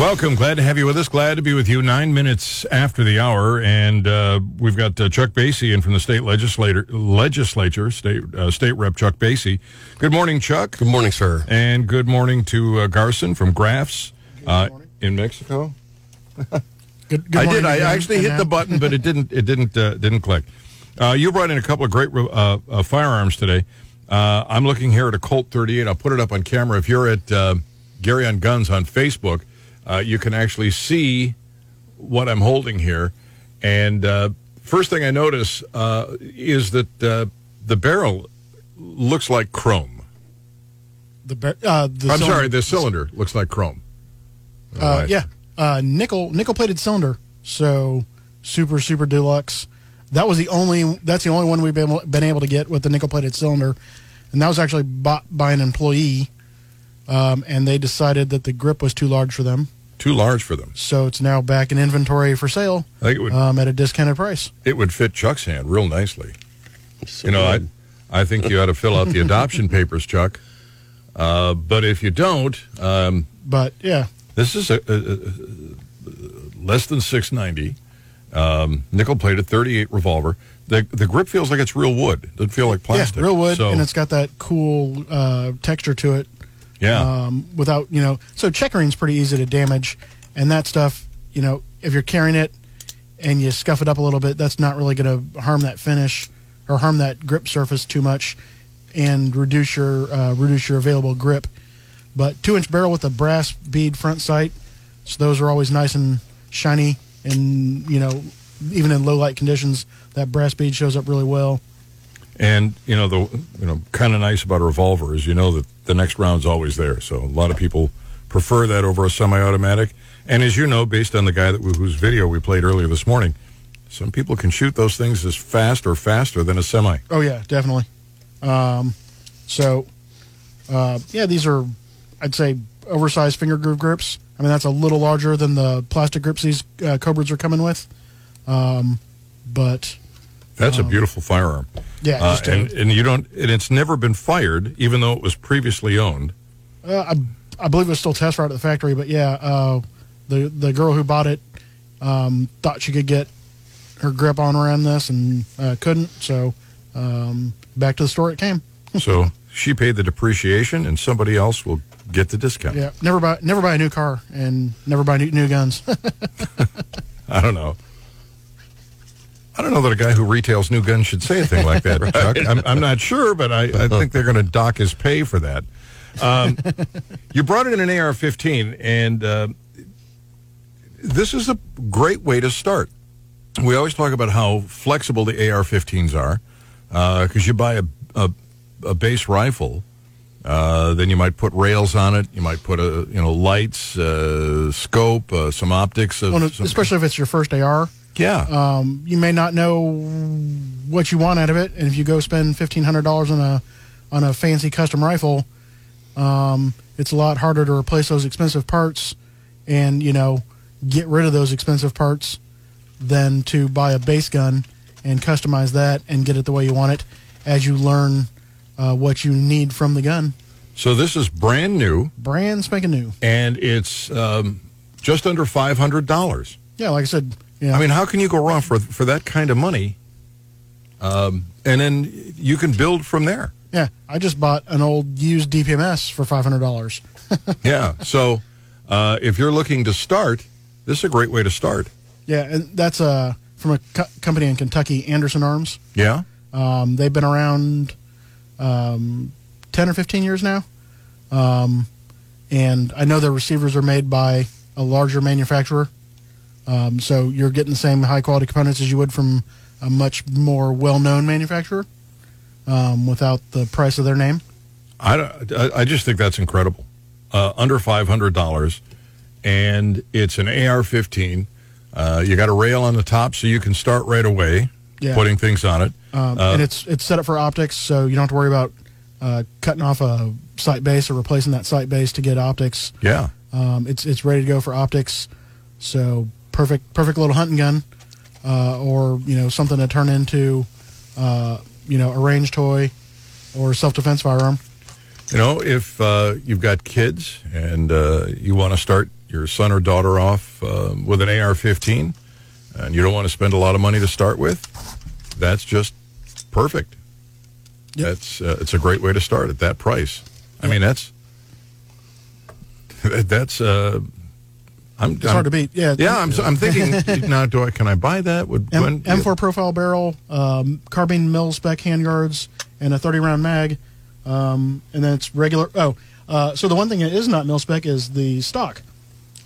Welcome. Glad to have you with us. Glad to be with you. Nine minutes after the hour, and uh, we've got uh, Chuck Basye in from the state legislator, legislature, state uh, state rep Chuck Basye. Good morning, Chuck. Good morning, sir. And good morning to uh, Garson from Graf's uh, in Mexico. Good, good I did. I actually hit the button, but it didn't. It didn't. Uh, didn't click. Uh, you brought in a couple of great uh, uh, firearms today. Uh, I'm looking here at a Colt 38. I'll put it up on camera. If you're at uh, Gary on Guns on Facebook, uh, you can actually see what I'm holding here. And uh, first thing I notice uh, is that uh, the barrel looks like chrome. The, bar- uh, the I'm cylinder- sorry, the cylinder looks like chrome. Uh, yeah, uh, nickel nickel plated cylinder. So super super deluxe. That was the only. That's the only one we've been, been able to get with the nickel plated cylinder, and that was actually bought by an employee. Um, and they decided that the grip was too large for them, Too large for them. so it's now back in inventory for sale I think it would um, at a discounted price. it would fit Chuck's hand real nicely. So You know, I. I think you ought to fill out the adoption papers, Chuck. Uh, but if you don't, um, But yeah, this is a, a, a- less than six ninety, um, nickel plated thirty eight revolver. The the grip feels like it's real wood. It doesn't feel like plastic. yeah, real wood, So, and it's got that cool uh, texture to it. Yeah, um, without you know. So checkering's pretty easy to damage, and that stuff, you know, if you're carrying it and you scuff it up a little bit, that's not really going to harm that finish or harm that grip surface too much, and reduce your uh, reduce your available grip. But two inch barrel with a brass bead front sight, so those are always nice and shiny, and you know, even in low light conditions, that brass bead shows up really well. And you know the you know kind of nice about a revolver is you know that the next round's always there. So a lot of people prefer that over a semi-automatic. And as you know, based on the guy that whose video we played earlier this morning, some people can shoot those things as fast or faster than a semi. Oh yeah, definitely. Um, so, uh, yeah, these are, I'd say, oversized finger groove grips. I mean, that's a little larger than the plastic grips these uh, Cobras are coming with. Um, but That's a beautiful firearm. yeah, Uh, and, and you don't and it's never been fired, even though it was previously owned. uh, I, I believe it was still test right at the factory. But yeah, uh, the the girl who bought it um, thought she could get her grip on around this and uh, couldn't. So um, back to the store it came. So she paid the depreciation, and somebody else will get the discount. Yeah, never buy never buy a new car and never buy new, new guns. I don't know. I don't know that a guy who retails new guns should say a thing like that, Chuck. I'm, I'm not sure, but I, I think they're going to dock his pay for that. Um, you brought in an AR-15, and uh, this is a great way to start. We always talk about how flexible the AR-15s are, because you buy a, a, a base rifle, uh, then you might put rails on it. You might put a you know lights, uh, scope, uh, some optics. Of Well, some- especially if it's your first AR, yeah. um, you may not know what you want out of it, and if you go spend fifteen hundred dollars on a on a fancy custom rifle, um, it's a lot harder to replace those expensive parts, and you know get rid of those expensive parts than to buy a base gun and customize that and get it the way you want it as you learn uh, what you need from the gun. so this is brand new, Brand spanking new. and it's um, just under five hundred dollars. Yeah, like I said, yeah. I mean, how can you go wrong for for that kind of money? Um, and then you can build from there. yeah, I just bought an old used DPMS for five hundred dollars. yeah. So uh, if you're looking to start, this is a great way to start. Yeah, and that's uh, from a co- company in Kentucky, Anderson Arms. Yeah. Um, they've been around um, 10 or 15 years now. Um, and I know their receivers are made by a larger manufacturer. Um, so you're getting the same high quality components as you would from a much more well known manufacturer um, without the price of their name. I, I I just think that's incredible. Uh, under five hundred dollars, and it's an AR-15. Uh, you got a rail on the top, so you can start right away Yeah. putting things on it. Um, Uh, and it's it's set up for optics, so you don't have to worry about uh, cutting off a sight base or replacing that sight base to get optics. Yeah, Um, it's it's ready to go for optics, so perfect perfect little hunting gun, uh, or you know something to turn into, uh, you know, a range toy, or self defense firearm. you know, if uh, you've got kids and uh, you want to start your son or daughter off uh, with an AR-15, and you don't want to spend a lot of money to start with, that's just perfect. Yep. That's uh, it's a great way to start at that price. I mean, that's that's. Uh, I'm, It's hard to beat. Yeah. Yeah, I'm, I'm thinking now. Do I can I buy that? Would M- when- M4 profile barrel, um, carbine mil spec handguards, and a 30 round mag. Um, and then it's regular. Oh, uh, so the one thing that is not mil spec is the stock.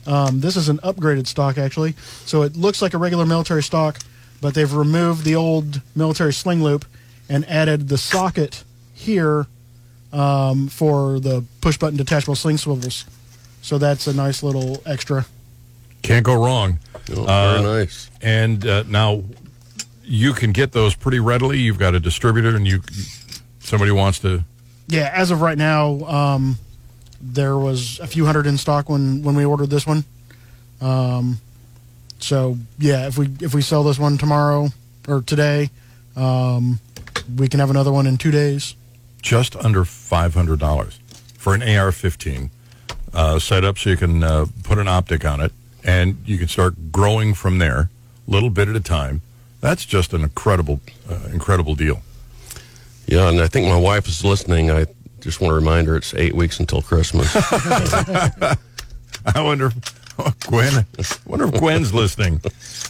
Um, this is an upgraded stock actually, so it looks like a regular military stock, but they've removed the old military sling loop and added the socket here um, for the push button detachable sling swivels. So that's a nice little extra. Can't go wrong. Oh, Uh, very nice. And uh, now you can get those pretty readily. You've got a distributor, and you somebody wants to. Yeah, as of right now, um, there was a few hundred in stock when, when we ordered this one. Um, so yeah, if we if we sell this one tomorrow or today, um, we can have another one in two days. just under five hundred dollars for an AR-15 uh, set up, so you can uh, put an optic on it, and you can start growing from there, little bit at a time. That's just an incredible, uh, incredible deal. Yeah, and I think my wife is listening. I just want to remind her it's eight weeks until Christmas. I wonder, oh, Gwen. I wonder if Gwen's listening,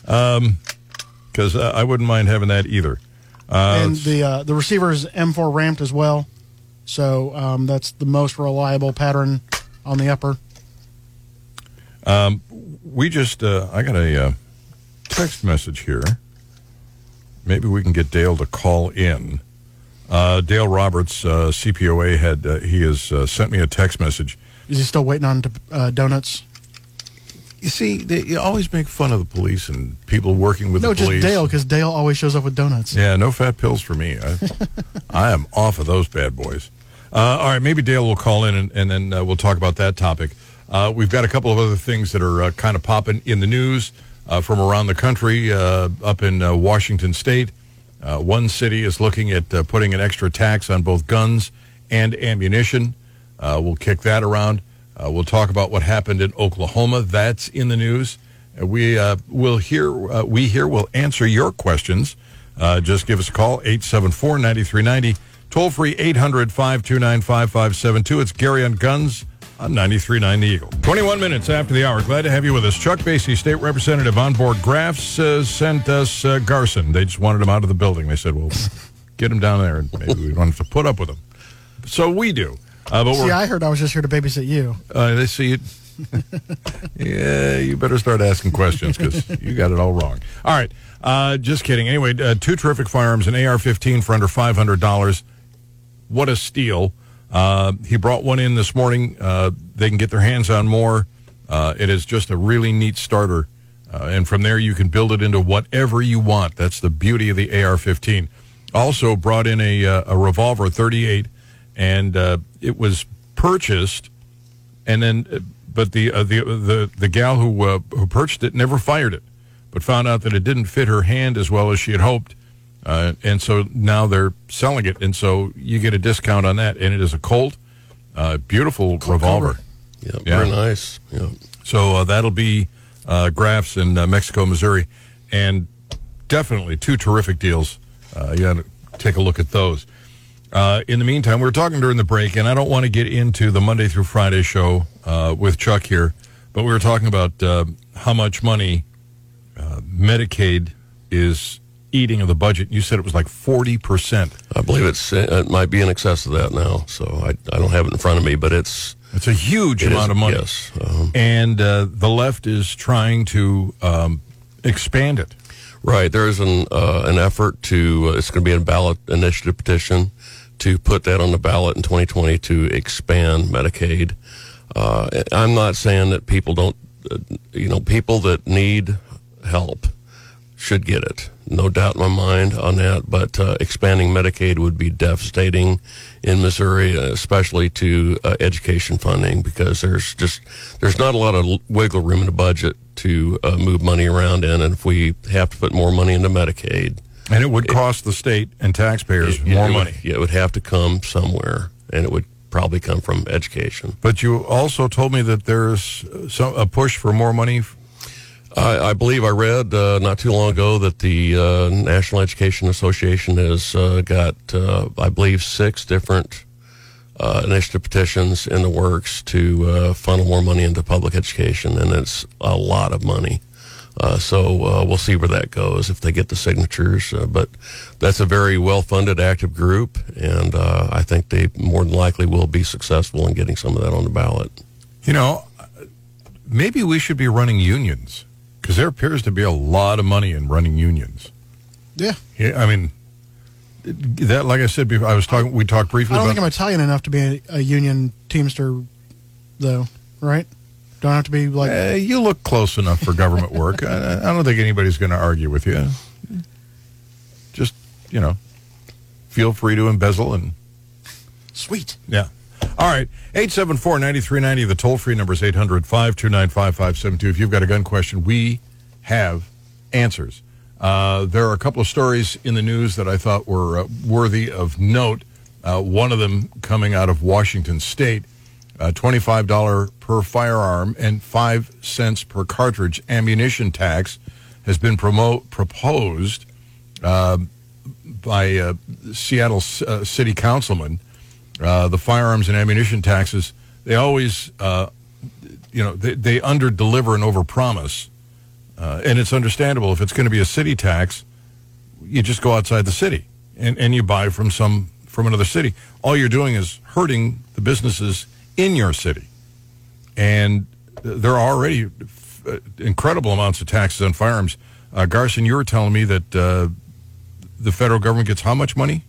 because uh, I wouldn't mind having that either. Uh, and the uh, the receiver is M4 ramped as well, so um, that's the most reliable pattern on the upper. We just, uh, I got a uh, text message here. Maybe we can get Dale to call in. Uh, Dale Roberts, uh, CPOA had, uh, he has uh, sent me a text message. Is he still waiting on uh, donuts? You see, they, you always make fun of the police and people working with No, the just. Dale, because Dale always shows up with donuts. Yeah, no fat pills for me. I, I am off of those bad boys. Uh, all right, maybe Dale will call in and, and then uh, we'll talk about that topic. Uh, we've got a couple of other things that are uh, kind of popping in the news uh, from around the country. Uh, up in uh, Washington State, uh, one city is looking at putting an extra tax on both guns and ammunition. We'll kick that around. We'll talk about what happened in Oklahoma. That's in the news. We will hear. We here will answer your questions. Just give us a call 874-9390. Toll free 800-529-5572. It's Gary on Guns on 93.9 The Eagle. 21 minutes after the hour. Glad to have you with us. Chuck Basye, State Representative on board Graf's, uh, sent us uh, Garson. They just wanted him out of the building. They said, well, get him down there and maybe we don't have to put up with him. So we do. Uh, but See, I heard I was just here to babysit you. uh, they see it. yeah, you better start asking questions because you got it all wrong. All right, uh, just kidding. Anyway, uh, two terrific firearms, an AR-15 for under five hundred dollars. What a steal! Uh, he brought one in this morning. Uh, they can get their hands on more. Uh, it is just a really neat starter, uh, and from there you can build it into whatever you want. That's the beauty of the AR-15. Also brought in a uh, a revolver 38, and uh, it was purchased and then but the the the the gal who who purchased it never fired it, but found out that it didn't fit her hand as well as she had hoped, uh, and so now they're selling it, and so you get a discount on that, and it is a Colt, uh, beautiful revolver. cover. Yeah, very nice. Yeah. So uh, that'll be uh, Graf's in uh, Mexico, Missouri, and definitely two terrific deals. Uh, you got to take a look at those. Uh, in the meantime, we were talking during the break, and I don't want to get into the Monday through Friday show uh, with Chuck here, but we were talking about uh, how much money uh, Medicaid is eating of the budget. You said it was like forty percent. I believe it's it might be in excess of that now. So I, I don't have it in front of me, but it's It's a huge it is- amount of money. Yes. Um, and uh, the left is trying to um, expand it. Right. There's an uh, an effort to. Uh, it's going to be a ballot initiative petition to put that on the ballot in 2020 to expand Medicaid. Uh, I'm not saying that people don't. Uh, you know, people that need help should get it. No doubt in my mind on that. But uh, expanding Medicaid would be devastating in Missouri, uh, especially to uh, education funding, because there's just there's not a lot of wiggle room in the budget to uh, move money around in, and if we have to put more money into Medicaid, And it would cost the state and taxpayers it- more it would- money. yeah, it would have to come somewhere, and it would probably come from education. But you also told me that there's some, a push for more money. I, I believe I read uh, not too long ago that the uh, National Education Association has uh, got, uh, I believe, six different uh, initiative petitions in the works to uh, funnel more money into public education, and it's a lot of money. So we'll see where that goes if they get the signatures. But that's a very well-funded, active group, and I think they more than likely will be successful in getting some of that on the ballot. You know, maybe we should be running unions because there appears to be a lot of money in running unions. Yeah. Yeah, I mean, that like I said before, I was talking. We talked briefly I don't about. think I'm Italian enough to be a, a union teamster, though. Right? Don't have to be like. Uh, you look close enough for government work. I, I don't think anybody's going to argue with you. Just you know, feel free to embezzle and Sweet. yeah. All right, 874-9390, the toll-free number is 800-529-5572. If you've got a gun question, we have answers. Uh, there are a couple of stories in the news that I thought were uh, worthy of note. Uh, one of them coming out of Washington State, uh, $25 per firearm and 5 cents per cartridge ammunition tax has been proposed uh, by uh, Seattle City Councilman uh, the firearms and ammunition taxes, they always, uh, you know, they, they under deliver and over promise. Uh, and it's understandable if it's going to be a city tax, you just go outside the city and, and you buy from some from another city. All you're doing is hurting the businesses in your city. And there are already uh, incredible amounts of taxes on firearms. Uh, Garson, you were telling me that uh, the federal government gets how much money?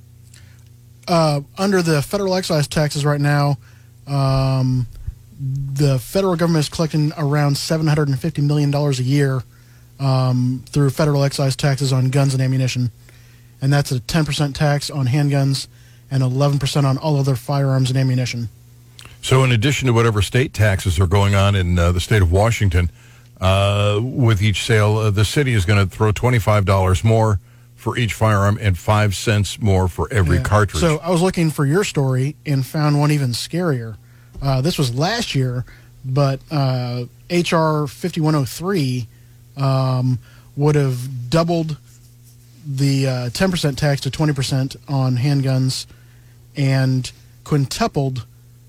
Uh, under the federal excise taxes right now, um, the federal government is collecting around $750 million a year um, through federal excise taxes on guns and ammunition. And that's a 10% tax on handguns and 11% on all other firearms and ammunition. So, in addition to whatever state taxes are going on in uh, the state of Washington, uh, with each sale, uh, the city is going to throw $25 more for each firearm and 5 cents more for every Yeah. cartridge. So I was looking for your story and found one even scarier. Uh, this was last year, but uh, HR 5103 um, would have doubled the uh, 10% tax to 20% on handguns and quintupled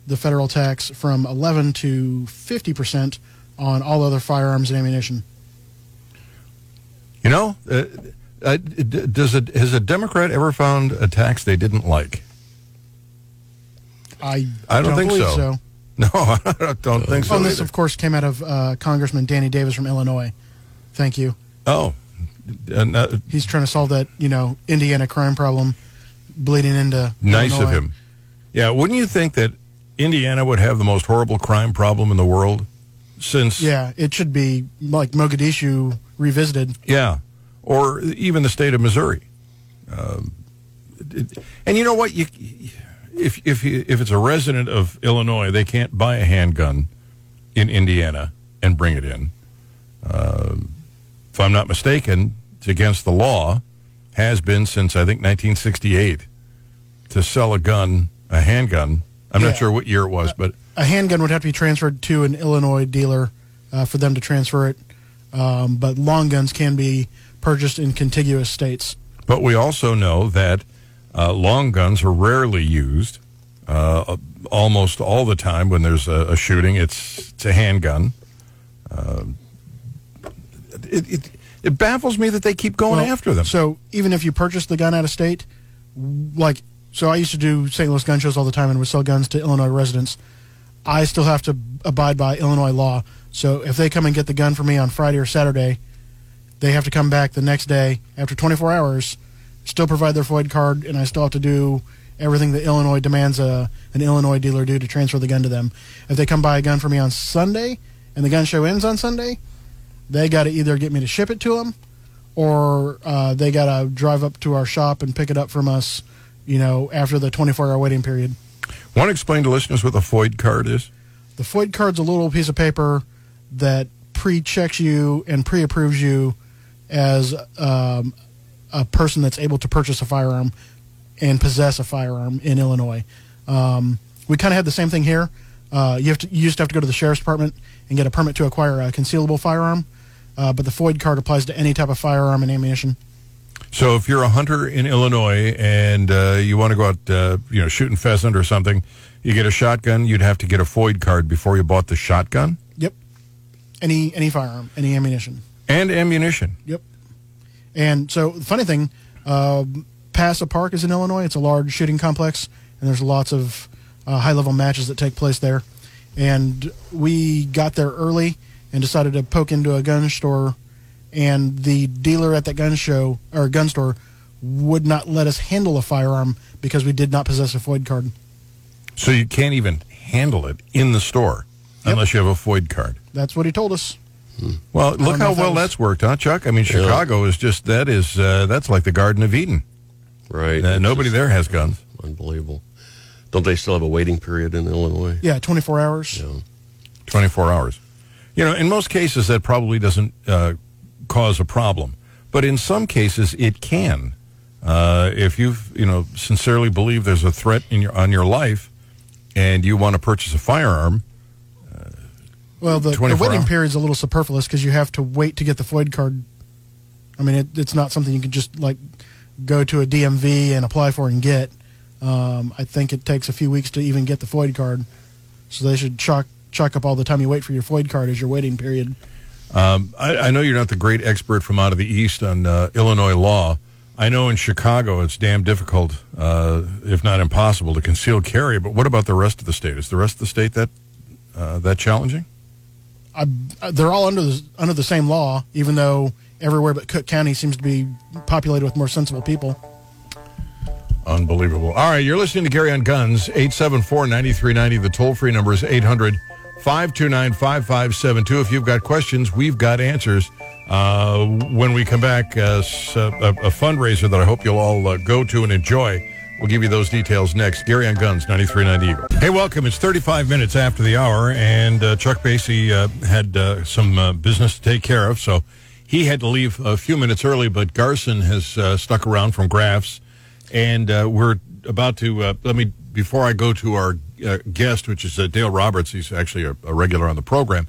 the federal tax from 11 to 50% on all other firearms and ammunition. you know, uh, does a, has a Democrat ever found a tax they didn't like? I, I don't think believe so. No, I don't think so. Oh, this, of course, came out of uh, Congressman Danny Davis from Illinois. Thank you. oh, uh, He's trying to solve that, you know, Indiana crime problem bleeding into. nice of him. Yeah, wouldn't you think that Indiana would have the most horrible crime problem in the world? Since Yeah, it should be like Mogadishu revisited. Yeah, or even the state of Missouri. Um, it- and you know what? You, if if you, if it's a resident of Illinois, they can't buy a handgun in Indiana and bring it in. Um, if I'm not mistaken, it's against the law. Has been since I think 1968 to sell a gun, a handgun. I'm Yeah. not sure what year it was, but A handgun would have to be transferred to an Illinois dealer uh, for them to transfer it, um, but long guns can be purchased in contiguous states. But we also know that uh, long guns are rarely used. Uh, almost all the time when there's a, a shooting, it's it's a handgun. Um it, it it baffles me that they keep going Well, after them. So even if you purchase the gun out of state, like so, I used to do St. Louis gun shows all the time and would sell guns to Illinois residents. I still have to abide by Illinois law. So if they come and get the gun for me on Friday or Saturday, they have to come back the next day after 24 hours, still provide their FOID card, and I still have to do everything that Illinois demands a, an Illinois dealer do to transfer the gun to them. If they come buy a gun for me on Sunday and the gun show ends on Sunday, they got to either get me to ship it to them or uh, they got to drive up to our shop and pick it up from us, you know, after the 24 hour waiting period. Want to explain to listeners what the FOID card is? The FOID card's a little piece of paper that pre checks you and pre approves you as um, a person that's able to purchase a firearm and possess a firearm in Illinois. Um, we kind of had the same thing here. Uh, you have to you used to have to go to the sheriff's department and get a permit to acquire a concealable firearm, uh, but the FOID card applies to any type of firearm and ammunition. So if you're a hunter in Illinois and uh, you want to go out, uh, you know, shooting pheasant or something, you get a shotgun. You'd have to get a FOID card before you bought the shotgun Yep. Any any firearm, any ammunition. And ammunition. Yep. And so the funny thing, uh, PASA Park is in Illinois. It's a large shooting complex, and there's lots of uh, high level matches that take place there. And we got there early and decided to poke into a gun store, and the dealer at that gun show or gun store would not let us handle a firearm because we did not possess a FOID card. So you can't even handle it in the store Yep. unless you have a FOID card. That's what he told us. Well, look know how well was- that's worked, huh, Chuck? I mean, Chicago is just that is uh, that's like the Garden of Eden. Right. Uh, nobody just there has guns. Unbelievable. Don't they still have a waiting period in Illinois? Yeah, 24 hours. Yeah. 24 hours. You know, in most cases, that probably doesn't uh, cause a problem. But in some cases, it can. Uh, if you've you know, sincerely believe there's a threat in your, on your life and you want to purchase a firearm, Well, the, the waiting period is a little superfluous because you have to wait to get the FOID card. I mean, it, it's not something you can just like go to a DMV and apply for and get. Um, I think it takes a few weeks to even get the FOID card, so they should chalk chalk up all the time you wait for your FOID card as your waiting period. Um, I, I know you're not the great expert from out of the East on uh, Illinois law. I know in Chicago it's damn difficult, uh, if not impossible, to conceal carry. But what about the rest of the state? Is the rest of the state that uh, that challenging? I, uh, they're all under the under the same law, even though everywhere but Cook County seems to be populated with more sensible people. Unbelievable. All right, you're listening to Gary on Guns, 874-9390. The toll-free number is 800-529-5572. If you've got questions, we've got answers. Uh, when we come back, uh, s- a, a fundraiser that I hope you'll all uh, go to and enjoy. We'll give you those details next. Gary on Guns, 9390 Eagle. Hey, welcome. It's 35 minutes after the hour, and uh, Chuck Basye uh, had uh, some uh, business to take care of, so he had to leave a few minutes early, but Garson has uh, stuck around from Graf's, and uh, we're about to, let me, before I go to our guest, which is Dale Roberts, he's actually a, a regular on the program,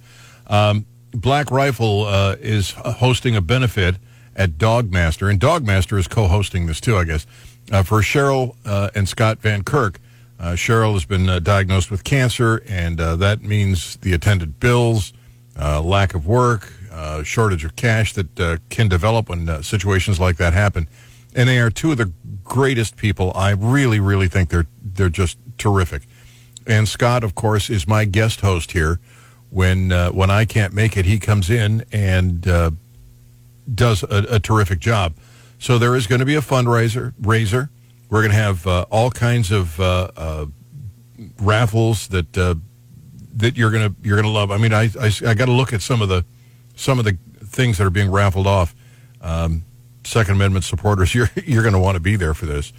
um, Black Rifle is hosting a benefit at Dogmaster, and Dogmaster is co-hosting this too, I guess, uh, for Cheryl uh, and Scott Van Kirk. Uh, Cheryl has been uh, diagnosed with cancer, and uh, that means the attendant bills, uh, lack of work, shortage of cash that can develop when situations like that happen. And they are two of the greatest people. I really, really think they're they're just terrific. And Scott, of course, is my guest host here. When when I can't make it, he comes in and does a, a terrific job. So there is going to be a fundraiser. Raiser. We're going to have uh, all kinds of uh, uh, raffles that uh, that you're going to you're going to love. I mean, I I, I got to look at some of the some of the things that are being raffled off. Um, Second Amendment supporters, you're you're going to want to be there for this.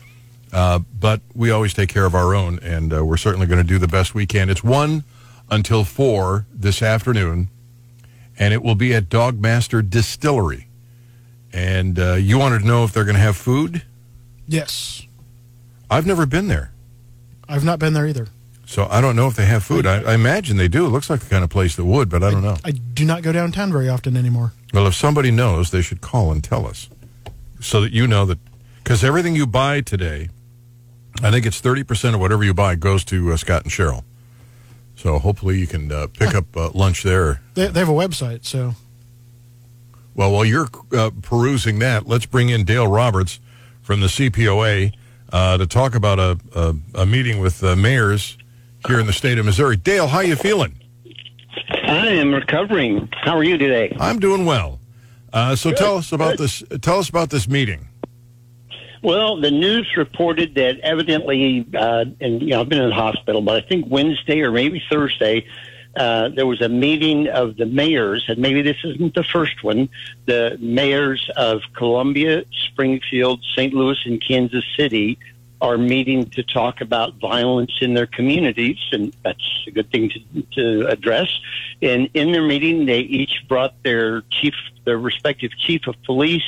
Uh, but we always take care of our own, and uh, we're certainly going to do the best we can. It's one until four this afternoon, and it will be at Dogmaster Distillery. And uh, you wanted to know if they're going to have food? Yes, I've never been there, I've not been there either. so I don't know if they have food. I, I imagine they do. It looks like the kind of place that would, but I don't know. I do not go downtown very often anymore. Well, if somebody knows, they should call and tell us so that you know that. Because everything you buy today, I think it's 30% of whatever you buy goes to uh, Scott and Cheryl. So hopefully you can uh, pick up uh, lunch there. They, they have a website, so Well, while you're uh, perusing that, let's bring in Dale Roberts from the CPOA uh, to talk about a, a, a meeting with uh, mayors here in the state of Missouri. Dale, how you feeling? I am recovering. How are you today? I'm doing well. Uh, so Good, tell us about good. this. Tell us about this meeting. Well, the news reported that evidently, uh, and you know, I've been in the hospital, but I think Wednesday or maybe Thursday, uh, there was a meeting of the mayors, and maybe this isn't the first one. The mayors of Columbia, Springfield, St. Louis, and Kansas City are meeting to talk about violence in their communities, and that's a good thing to, to address. And in their meeting, they each brought their chief, their respective chief of police,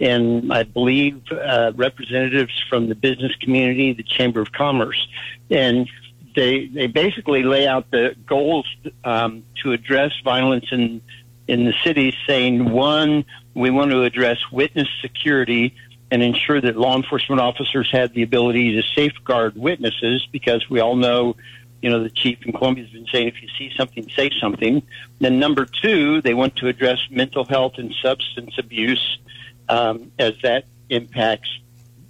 and I believe uh, representatives from the business community, the Chamber of Commerce, and they they basically lay out the goals um, to address violence in in the city, saying one, we want to address witness security and ensure that law enforcement officers have the ability to safeguard witnesses, because we all know, you know, the chief in Columbia has been saying if you see something, say something. Then number two, they want to address mental health and substance abuse um, as that impacts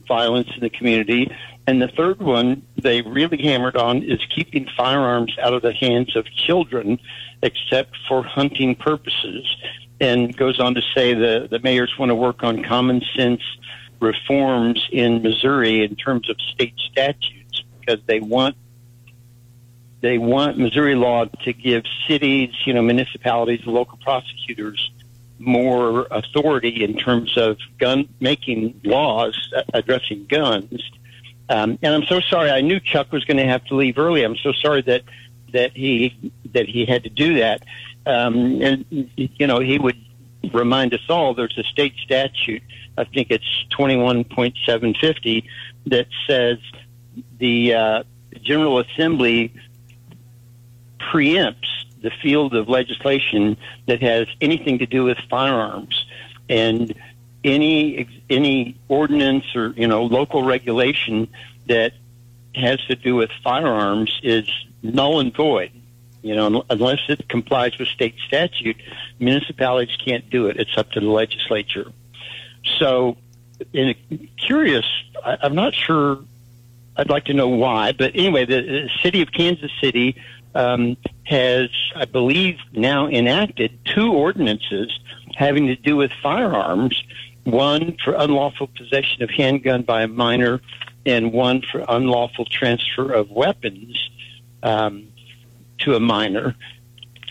violence in the community. And the third one they really hammered on is keeping firearms out of the hands of children, except for hunting purposes. And goes on to say the, the mayors want to work on common sense reforms in Missouri in terms of state statutes because they want they want Missouri law to give cities, you know, municipalities, local prosecutors more authority in terms of gun making laws uh, addressing guns. Um, and I'm so sorry. I knew Chuck was going to have to leave early. I'm so sorry that that he that he had to do that. Um, and you know, he would remind us all. There's a state statute. I think it's 21.750 that says the uh, General Assembly preempts the field of legislation that has anything to do with firearms and any any ordinance or you know local regulation that has to do with firearms is null and void. You know, unless it complies with state statute, municipalities can't do it. It's up to the legislature. So, in a curious, I, I'm not sure. I'd like to know why, but anyway, the, the city of Kansas City um, has, I believe, now enacted two ordinances having to do with firearms. One for unlawful possession of handgun by a minor, and one for unlawful transfer of weapons um, to a minor.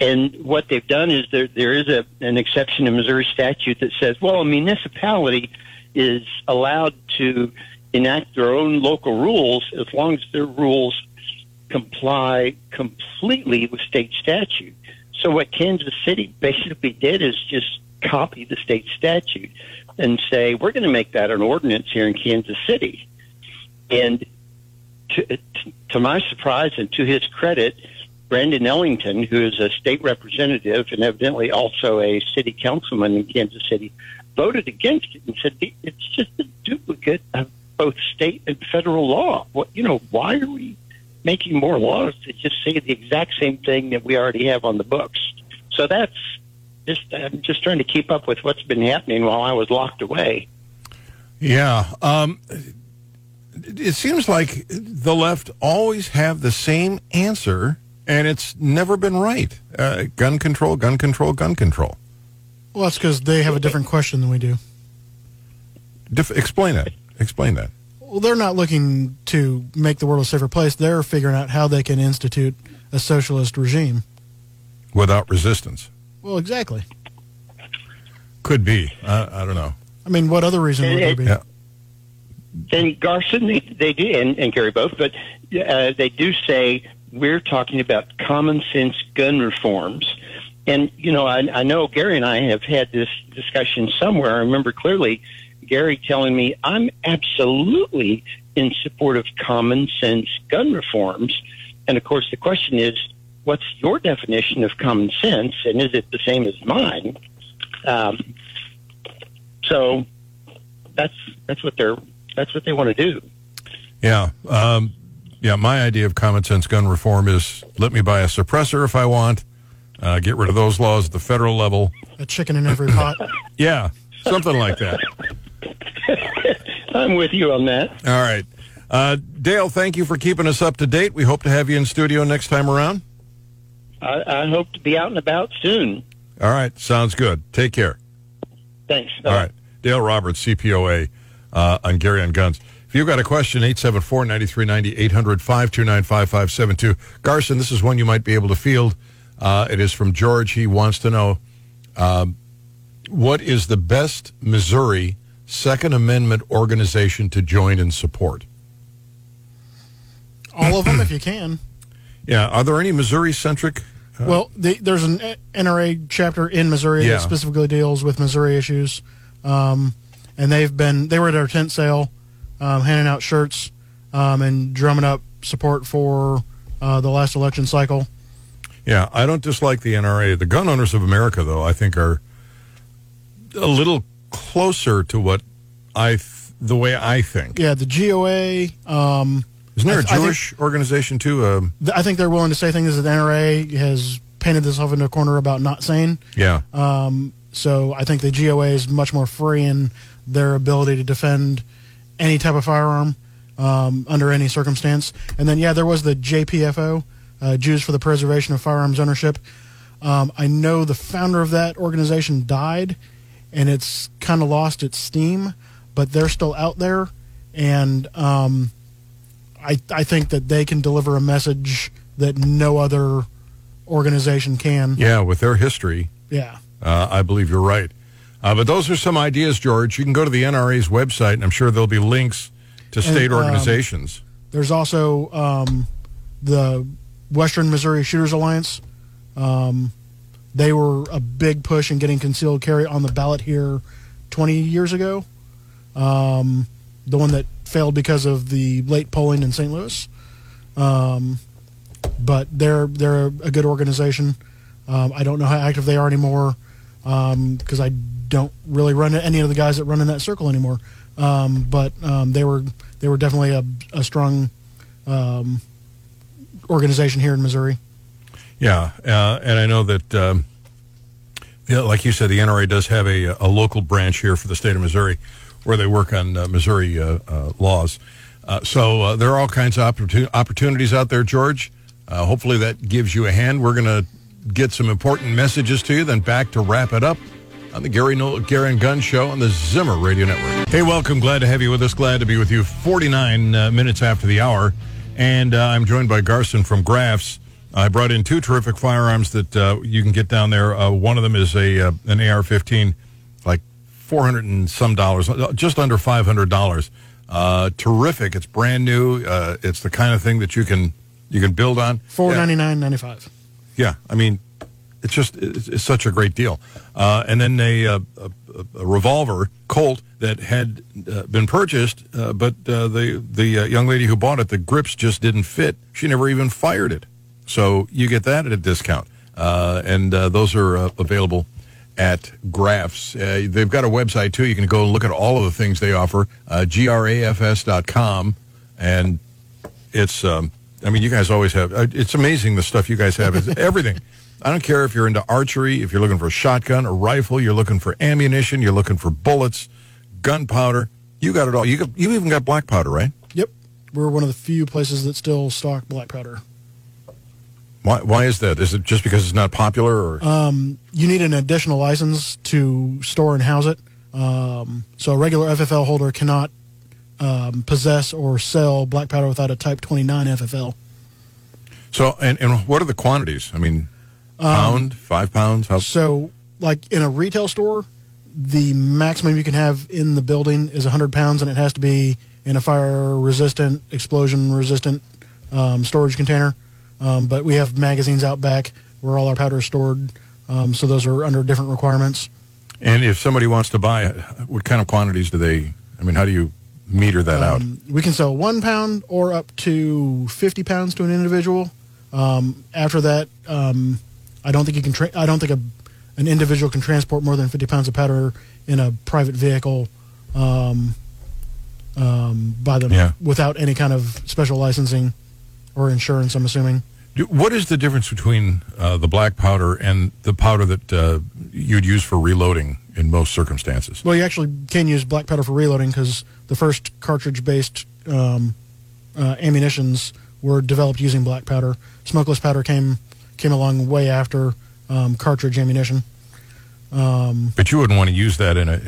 And what they've done is there there is a, an exception in Missouri statute that says, well, a municipality is allowed to enact their own local rules as long as their rules comply completely with state statute. So what Kansas City basically did is just copy the state statute and say, we're going to make that an ordinance here in Kansas City. And to, to my surprise and to his credit, Brandon Ellington, who is a state representative and evidently also a city councilman in Kansas City, voted against it and said it's just a duplicate of both state and federal law. What you know, why are we making more laws that just say the exact same thing that we already have on the books. So that's just I'm just trying to keep up with what's been happening while I was locked away. Yeah. Um, it seems like the left always have the same answer, and it's never been right. Uh, gun control, gun control, gun control. Well, that's because they have a different question than we do. Dif- explain that. Explain that. Well, they're not looking to make the world a safer place. They're figuring out how they can institute a socialist regime without resistance. Well, exactly. Could be. Uh, I don't know. I mean, what other reason would there be? Yeah. And Garson, they, they do, and, and Gary both, but uh, they do say we're talking about common sense gun reforms. And, you know, I, I know Gary and I have had this discussion somewhere. I remember clearly Gary telling me I'm absolutely in support of common sense gun reforms. And of course, the question is, what's your definition of common sense, and is it the same as mine? Um, so that's that's what they're that's what they want to do. Yeah, um, yeah. My idea of common sense gun reform is let me buy a suppressor if I want. Uh, get rid of those laws at the federal level. A chicken in every pot. yeah, something like that. I'm with you on that. All right. Uh, Dale, thank you for keeping us up to date. We hope to have you in studio next time around. I, I hope to be out and about soon. All right. Sounds good. Take care. Thanks. Bye. All right. Dale Roberts, CPOA uh, on Gary on Guns. If you've got a question, 874 9390 800 529 5572. Garson, this is one you might be able to field. Uh, it is from George. He wants to know um, what is the best Missouri Second Amendment organization to join and support? All of them, if you can. Yeah. Are there any Missouri centric? Uh, well, the, there's an NRA chapter in Missouri yeah. that specifically deals with Missouri issues, um, and they've been they were at our tent sale, um, handing out shirts um, and drumming up support for uh, the last election cycle. Yeah, I don't dislike the NRA. The Gun Owners of America, though, I think are a little closer to what I, th- the way I think. Yeah, the GOA. Um, Isn't there I a I think- Jewish organization too? Um, I think they're willing to say things that the NRA has painted themselves into a corner about not saying. yeah, Um, so I think the GOA is much more free in their ability to defend any type of firearm um, under any circumstance. And then, yeah, there was the JPFO, uh, Jews for the Preservation of Firearms Ownership. Um, I know the founder of that organization died, and it's kind of lost its steam, but they're still out there, and um, I I think that they can deliver a message that no other organization can. yeah. With their history, Yeah. uh, I believe you're right. Uh, but those are some ideas, George. You can go to the NRA's website, and I'm sure there'll be links to state um, organizations. There's also um, the Western Missouri Shooters Alliance. Um, they were a big push in getting concealed carry on the ballot here 20 years ago. Um, the one that failed because of the late polling in St. Louis. Um, but they're they're a good organization. Um, I don't know how active they are anymore because I don't really run any of the guys that run in that circle anymore. Um, but um, they were they were definitely a, a strong um, organization here in Missouri. Yeah, uh, and I know that, um, yeah, like you said, the NRA does have a, a local branch here for the state of Missouri, where they work on uh, Missouri uh, uh, laws. So there are all kinds of opportun- opportunities out there, George. Hopefully that gives you a hand. We're going to get some important messages to you, then back to wrap it up on the Gary, Noel, Gary and Gunn Show on the Zimmer Radio Network. Hey, welcome. Glad to have you with us. Glad to be with you 49 uh, minutes after the hour. And uh, I'm joined by Garson from Graf's. I brought in two terrific firearms that uh, you can get down there. One of them is a an AR-15, like 400 and some dollars, just under 500 dollars. Uh, terrific! It's brand new. Uh, it's the kind of thing that you can you can build on. Four ninety nine ninety five. Yeah. ninety nine ninety five. Yeah, I mean, it's just it's, it's such a great deal. Uh, and then a, a, a revolver Colt that had uh, been purchased, uh, but uh, the the uh, young lady who bought it, the grips just didn't fit. She never even fired it. So you get that at a discount, uh, and uh, those are uh, available at Graf's. Uh, they've got a website too. You can go and look at all of the things they offer. Uh, grafs.com, and it's um, i mean you guys always have uh, it's amazing the stuff you guys have is everything i don't care if you're into archery if you're looking for a shotgun a rifle you're looking for ammunition you're looking for bullets gunpowder you got it all you got, you even got black powder right Yep, we're one of the few places that still stock black powder. Why, why is that is it just because it's not popular or Um, you need an additional license to store and house it. Um, so a regular FFL holder cannot um, possess or sell black powder without a Type 29 FFL. so and, and what are the quantities i mean pound five pounds how So, like in a retail store, the maximum you can have in the building is 100 pounds, and it has to be in a fire resistant, explosion resistant um, storage container. Um, but we have magazines out back where all our powder is stored, um, so those are under different requirements. and if somebody wants to buy it what kind of quantities do they i mean how do you meter that out Um, we can sell one pound or up to 50 pounds to an individual. Um, after that, um, I don't think you can. Tra- I don't think a, an individual can transport more than 50 pounds of powder in a private vehicle um, um, by them Yeah. without any kind of special licensing or insurance. I'm assuming. What is the difference between uh, the black powder and the powder that uh, you'd use for reloading in most circumstances? Well, you actually can use black powder for reloading because the first cartridge-based um, uh, ammunitions were developed using black powder. Smokeless powder came came along way after um, cartridge ammunition. Um, But you wouldn't want to use that in a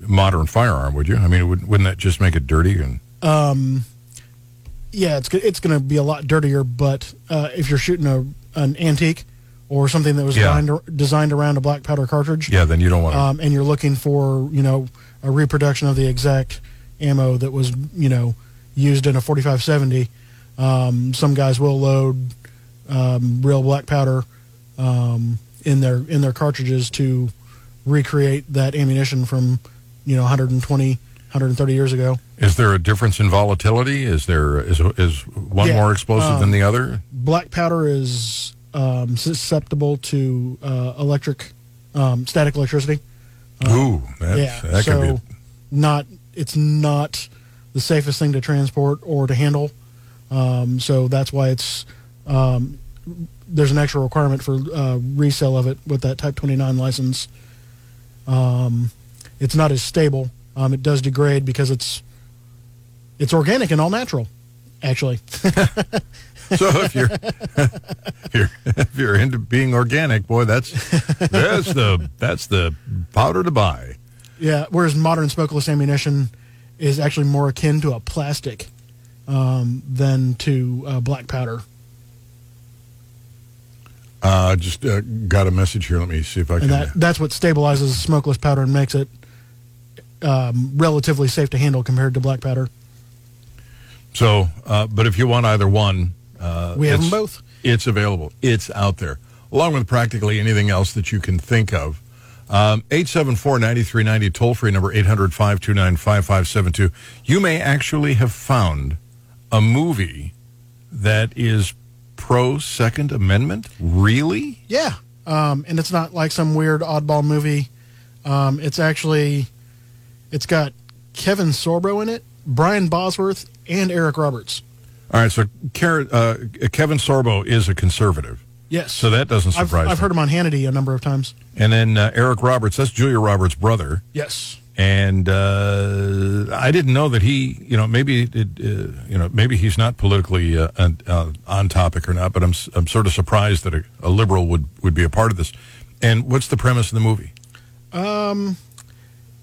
modern firearm, would you? I mean, would, wouldn't that just make it dirty? And um, yeah, it's it's going to be a lot dirtier. But uh, if you're shooting a an antique or something that was Yeah. designed designed around a black powder cartridge, yeah, then you don't want um, and you're looking for you know a reproduction of the exact ammo that was you know used in a 4570 um, some guys will load um, real black powder um, in their in their cartridges to recreate that ammunition from you know 120 130 years ago is there a difference in volatility? Is there is is one Yeah, more explosive than um, the other? black powder is um, susceptible to uh, electric, um, static electricity. Ooh, that's, yeah, that so could be. not it's not the safest thing to transport or to handle. Um, so that's why it's um, there's an extra requirement for uh, resale of it with that Type 29 license. Um, it's not as stable. Um, it does degrade because it's it's organic and all natural, actually. So if you're, if you're if you're into being organic, boy, that's that's the that's the powder to buy. Yeah, whereas modern smokeless ammunition is actually more akin to a plastic um, than to uh, black powder. Uh, just uh, got a message here. Let me see if I can. and that that's what stabilizes smokeless powder and makes it um, relatively safe to handle compared to black powder. So, uh, but if you want either one, uh, We have them both. It's available. It's out there, along with practically anything else that you can think of. Um, 874-9390, toll-free number 800-529-5572. You may actually have found a movie that is pro-Second Amendment. Really? Yeah, um, and it's not like some weird oddball movie. Um, it's actually it's got Kevin Sorbo in it, Brian Bosworth, and Eric Roberts. All right, so uh, Kevin Sorbo is a conservative. Yes, So that doesn't I've, surprise I've me. heard him on Hannity a number of times. And then uh, Eric Roberts, that's Julia Roberts' brother. Yes, and uh, I didn't know that he, you know, maybe it, uh, you know, maybe he's not politically uh, on, uh, on topic or not, but I'm I'm sort of surprised that a, a liberal would would be a part of this. And what's the premise of the movie? Um,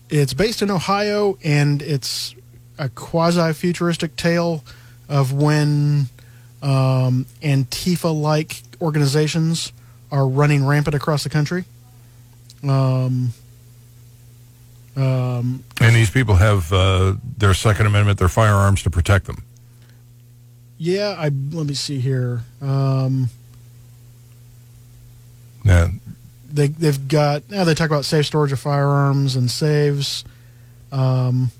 it's based in Ohio, and it's a quasi-futuristic tale of when um, Antifa-like organizations are running rampant across the country. Um, um, And these people have uh, their Second Amendment, their firearms to protect them. yeah, I let me see here. Um, Yeah, they they've got now they talk about safe storage of firearms and saves, um,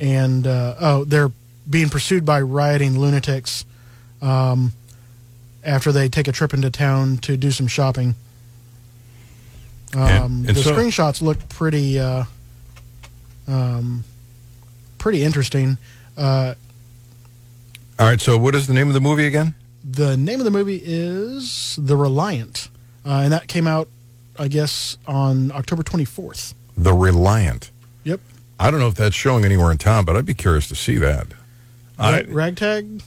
and uh, oh they're being pursued by rioting lunatics um, after they take a trip into town to do some shopping. Um, And- and the so- screenshots look pretty uh, um, pretty interesting. Uh, All right. So, what is the name of the movie again? the name of the movie is The Reliant, uh, and that came out, I guess, on October twenty fourth. The Reliant. Yep. I don't know if that's showing anywhere in town, but I'd be curious to see that. I, Ragtag.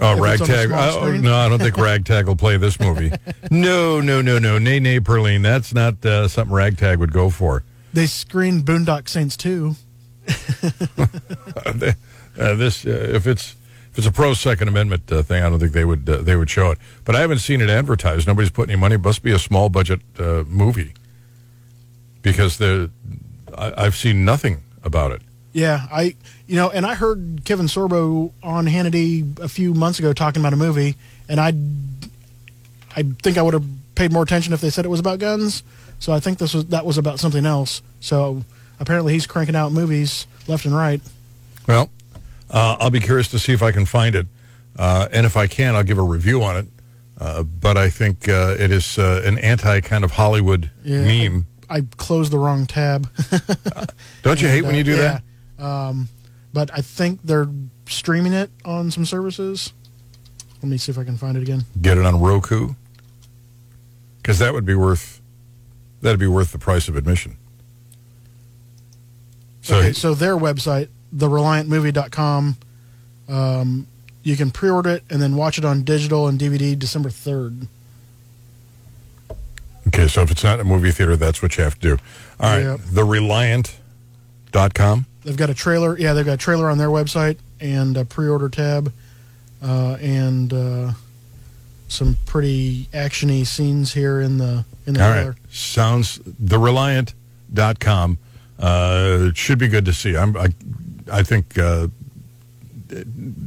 Oh, If it's on a Ragtag. small Oh, no, I don't think Ragtag will play this movie. No, no, no, no. Nay, nay, Perline. That's not uh, something Ragtag would go for. They screened Boondock Saints too. Uh, uh, this, uh, if it's if it's a pro Second Amendment uh, thing, I don't think they would uh, they would show it. But I haven't seen it advertised. Nobody's put any money. It must be a small budget uh, movie because the I, I've seen nothing about it. Yeah, I you know, and I heard Kevin Sorbo on Hannity a few months ago talking about a movie, and I I think I would have paid more attention if they said it was about guns. So I think this was that was about something else. So apparently he's cranking out movies left and right. Well, uh, I'll be curious to see if I can find it, uh, and if I can, I'll give a review on it. Uh, but I think uh, it is uh, an anti kind of Hollywood Yeah, meme. I, closed the wrong tab. Don't you hate when you do yeah. that? Um, but I think they're streaming it on some services. Let me see if I can find it again. Get it on Roku, because that would be worth that'd be worth the price of admission. So okay, so their website, thereliantmovie.com, um, you can pre-order it and then watch it on digital and DVD December 3rd. Okay, so if it's not a movie theater, that's what you have to do. All right, Yep. thereliant.com. They've got a trailer. Yeah, they've got a trailer on their website and a pre-order tab uh, and uh, some pretty actiony scenes here in the in the All trailer. right. Sounds thereliant.com. Uh, it should be good to see. I'm, I, I think uh,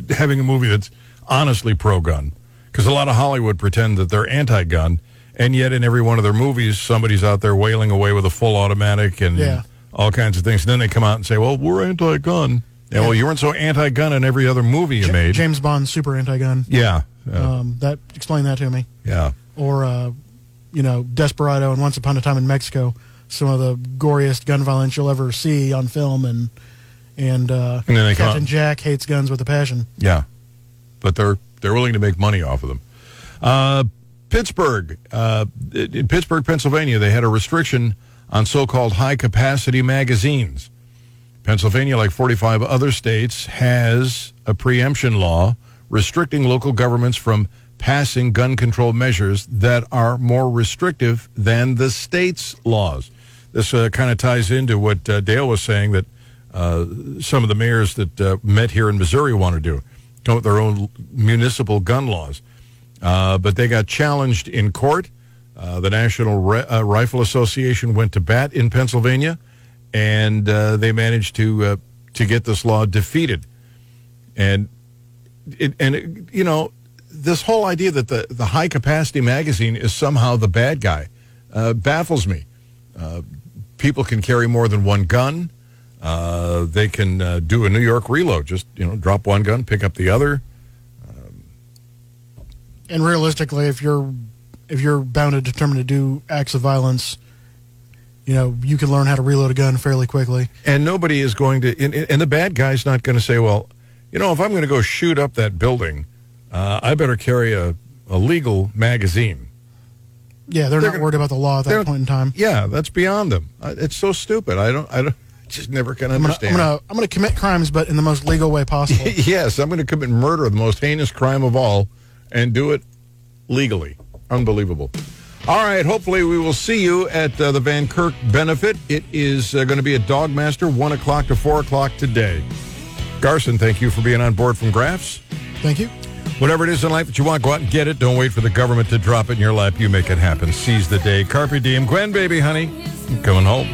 having a movie that's honestly pro gun, because a lot of Hollywood pretend that they're anti gun, and yet in every one of their movies, somebody's out there wailing away with a full automatic and Yeah. all kinds of things. And then they come out and say, well, we're anti gun. Yeah, well, you weren't so anti gun in every other movie you Ja- made. James Bond super anti-gun. Yeah. Um, that explain that to me. Yeah. Or uh, you know, Desperado and Once Upon a Time in Mexico, some of the goriest gun violence you'll ever see on film, and and, uh, And then they come Captain Jack hates guns with a passion. Yeah, but they're they're willing to make money off of them. Pittsburgh, uh, in Pittsburgh, Pennsylvania, they had a restriction on so-called high-capacity magazines. Pennsylvania, like 45 other states, has a preemption law restricting local governments from passing gun control measures that are more restrictive than the state's laws. This uh, kind of ties into what uh, Dale was saying that uh, some of the mayors that uh, met here in Missouri want to do, come with their own municipal gun laws. Uh, but they got challenged in court. Uh, the National Ri- uh, Rifle Association went to bat in Pennsylvania, and uh, they managed to uh, to get this law defeated. And it, and it, you know this whole idea that the the high capacity magazine is somehow the bad guy baffles me. People can carry more than one gun. They can do a New York reload. Just you know, drop one gun, pick up the other. And realistically, if you're if you're bound and determined to do acts of violence, you know you can learn how to reload a gun fairly quickly. And nobody is going to, and, and the bad guy's not going to say, well, you know, if I'm going to go shoot up that building, uh, I better carry a, a legal magazine. Yeah, they're, They're not gonna- worried about the law at that point in time. Yeah, that's beyond them. It's so stupid. I don't, I don't, just never can I'm gonna, I'm understand. gonna I'm gonna commit crimes, but in the most legal way possible. yes, I'm going to commit murder, the most heinous crime of all, and do it legally. Unbelievable. All right, hopefully we will see you at uh, the Van Kirk benefit. It is uh, going to be at Dogmaster, 1 o'clock to 4 o'clock today. Garson, thank you for being on board from Graf's. Thank you. Whatever it is in life that you want, go out and get it. Don't wait for the government to drop it in your lap. You make it happen. Seize the day. Carpe diem. Gwen, baby, honey. I'm coming home.